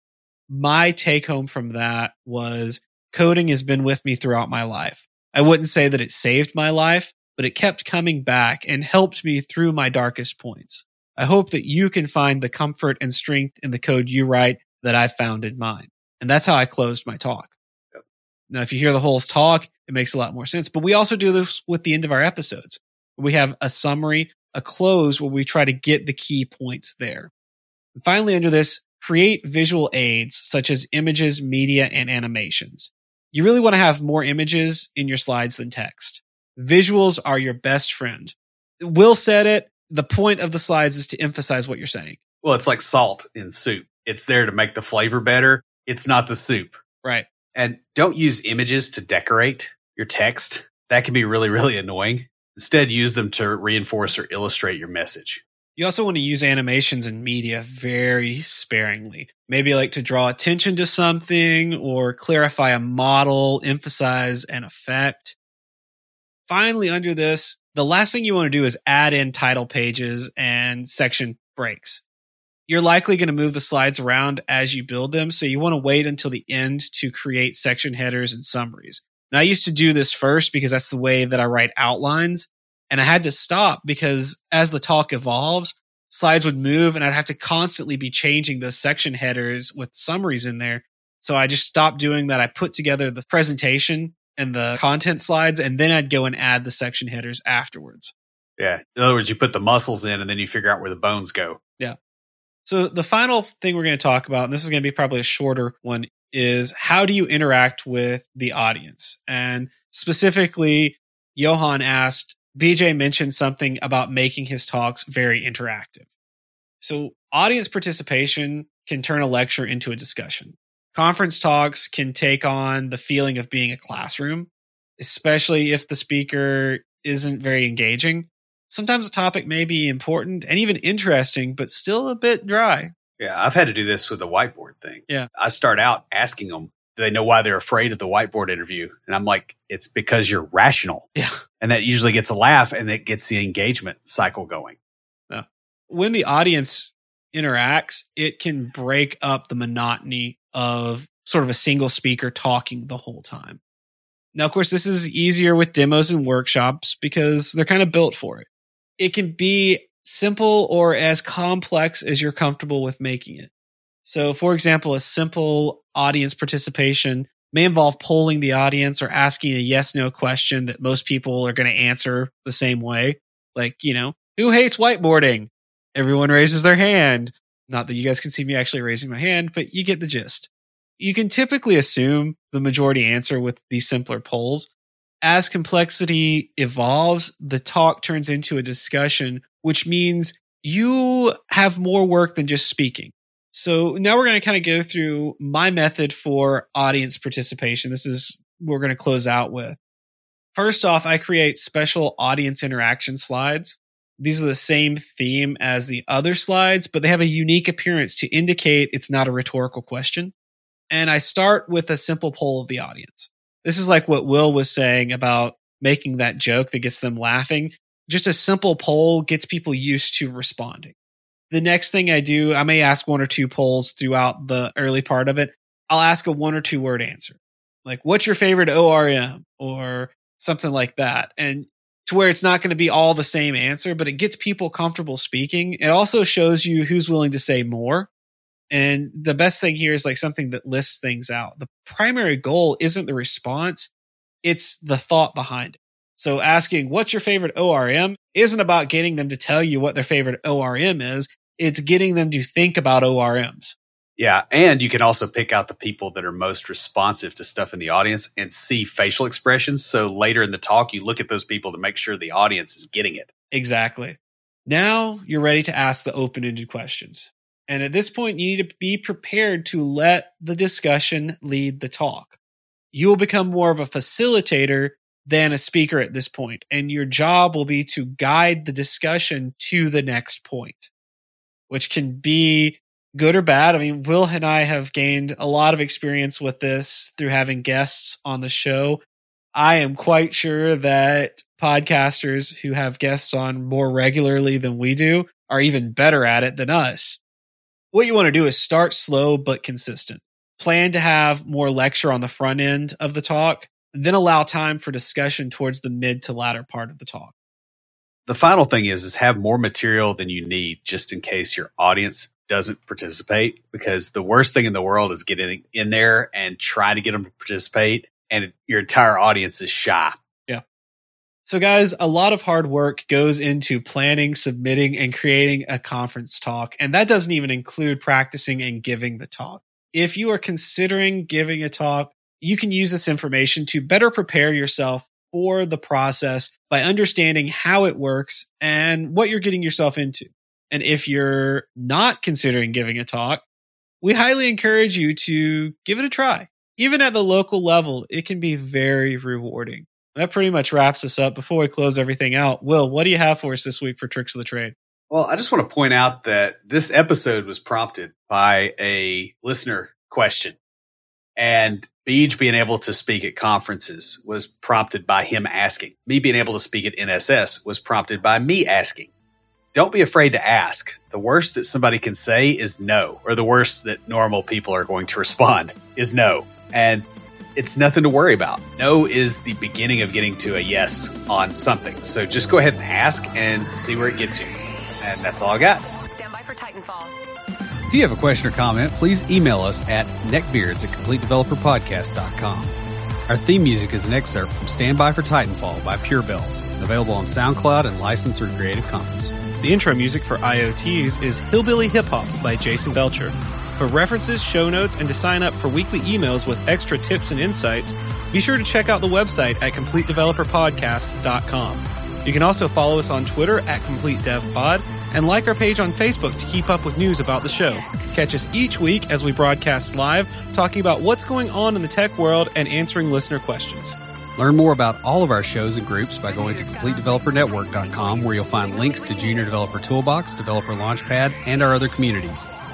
My take home from that was coding has been with me throughout my life. I wouldn't say that it saved my life, but it kept coming back and helped me through my darkest points. I hope that you can find the comfort and strength in the code you write that I found in mine. And that's how I closed my talk. Yep. Now, if you hear the whole talk, it makes a lot more sense. But we also do this with the end of our episodes. We have a summary, a close where we try to get the key points there. And finally, under this, create visual aids such as images, media, and animations. You really want to have more images in your slides than text. Visuals are your best friend. Will said it the point of the slides is to emphasize what you're saying. Well, it's like salt in soup. It's there to make the flavor better. It's not the soup. Right. And don't use images to decorate your text. That can be really, really annoying. Instead, use them to reinforce or illustrate your message. You also want to use animations and media very sparingly. Maybe like to draw attention to something or clarify a model, emphasize an effect. Finally, under this, the last thing you want to do is add in title pages and section breaks. You're likely going to move the slides around as you build them, so you want to wait until the end to create section headers and summaries. Now, I used to do this first because that's the way that I write outlines, and I had to stop because as the talk evolves, slides would move and I'd have to constantly be changing those section headers with summaries in there. So I just stopped doing that. I put together the presentation and the content slides, and then I'd go and add the section headers afterwards. Yeah. In other words, you put the muscles in and then you figure out where the bones go. Yeah. So the final thing we're going to talk about, and this is going to be probably a shorter one, is how do you interact with the audience? And specifically, Johan asked, Beej mentioned something about making his talks very interactive. So audience participation can turn a lecture into a discussion. Conference talks can take on the feeling of being a classroom, especially if the speaker isn't very engaging. Sometimes a topic may be important and even interesting, but still a bit dry. Yeah, I've had to do this with the whiteboard thing. Yeah. I start out asking them, do they know why they're afraid of the whiteboard interview? And I'm like, it's because you're rational. Yeah. And that usually gets a laugh and it gets the engagement cycle going. Yeah. When the audience interacts, it can break up the monotony of sort of a single speaker talking the whole time. Now, of course, this is easier with demos and workshops because they're kind of built for it. It can be simple or as complex as you're comfortable with making it. So, for example, a simple audience participation may involve polling the audience or asking a yes no question that most people are going to answer the same way. Like, you know, who hates whiteboarding? Everyone raises their hand. Not that you guys can see me actually raising my hand, but you get the gist. You can typically assume the majority answer with these simpler polls. As complexity evolves, the talk turns into a discussion, which means you have more work than just speaking. So now we're going to kind of go through my method for audience participation. This is we're going to close out with. First off, I create special audience interaction slides these are the same theme as the other slides, but they have a unique appearance to indicate it's not a rhetorical question. And I start with a simple poll of the audience. This is like what Will was saying about making that joke that gets them laughing. Just a simple poll gets people used to responding. The next thing I do, I may ask one or two polls throughout the early part of it. I'll ask a one or two word answer. Like, what's your favorite ORM or something like that? And to where it's not going to be all the same answer, but it gets people comfortable speaking. It also shows you who's willing to say more. And the best thing here is like something that lists things out. The primary goal isn't the response, it's the thought behind it. So asking, what's your favorite ORM isn't about getting them to tell you what their favorite ORM is. It's getting them to think about ORMs. Yeah. And you can also pick out the people that are most responsive to stuff in the audience and see facial expressions. So later in the talk, you look at those people to make sure the audience is getting it. Exactly. Now you're ready to ask the open ended questions. And at this point, you need to be prepared to let the discussion lead the talk. You will become more of a facilitator than a speaker at this point, and your job will be to guide the discussion to the next point, which can be good or bad. I mean, Will and I have gained a lot of experience with this through having guests on the show. I am quite sure that podcasters who have guests on more regularly than we do are even better at it than us. What you want to do is start slow but consistent. Plan to have more lecture on the front end of the talk, then allow time for discussion towards the mid to latter part of the talk. The final thing is is have more material than you need just in case your audience doesn't participate because the worst thing in the world is getting in there and trying to get them to participate and your entire audience is shy. So guys, a lot of hard work goes into planning, submitting and creating a conference talk. And that doesn't even include practicing and giving the talk. If you are considering giving a talk, you can use this information to better prepare yourself for the process by understanding how it works and what you're getting yourself into. And if you're not considering giving a talk, we highly encourage you to give it a try even at the local level, it can be very rewarding. That pretty much wraps us up. Before we close everything out, Will, what do you have for us this week for Tricks of the Trade? Well, I just want to point out that this episode was prompted by a listener question. And Beej being able to speak at conferences was prompted by him asking. Me being able to speak at NSS was prompted by me asking. Don't be afraid to ask. The worst that somebody can say is no, or the worst that normal people are going to respond is no and it's nothing to worry about. No is the beginning of getting to a yes on something. So just go ahead and ask and see where it gets you. And that's all I got. Stand by for Titanfall. If you have a question or comment, please email us at neckbeards at completedeveloperpodcast.com. Our theme music is an excerpt from Stand By for Titanfall by Pure Bells, available on SoundCloud and licensed through Creative Commons. The intro music for IoTs is Hillbilly Hip Hop by Jason Belcher. For references, show notes, and to sign up for weekly emails with extra tips and insights, be sure to check out the website at CompleteDeveloperPodcast.com. You can also follow us on Twitter at CompleteDevPod and like our page on Facebook to keep up with news about the show. Catch us each week as we broadcast live, talking about what's going on in the tech world and answering listener questions. Learn more about all of our shows and groups by going to CompleteDeveloperNetwork.com, where you'll find links to Junior Developer Toolbox, Developer Launchpad, and our other communities.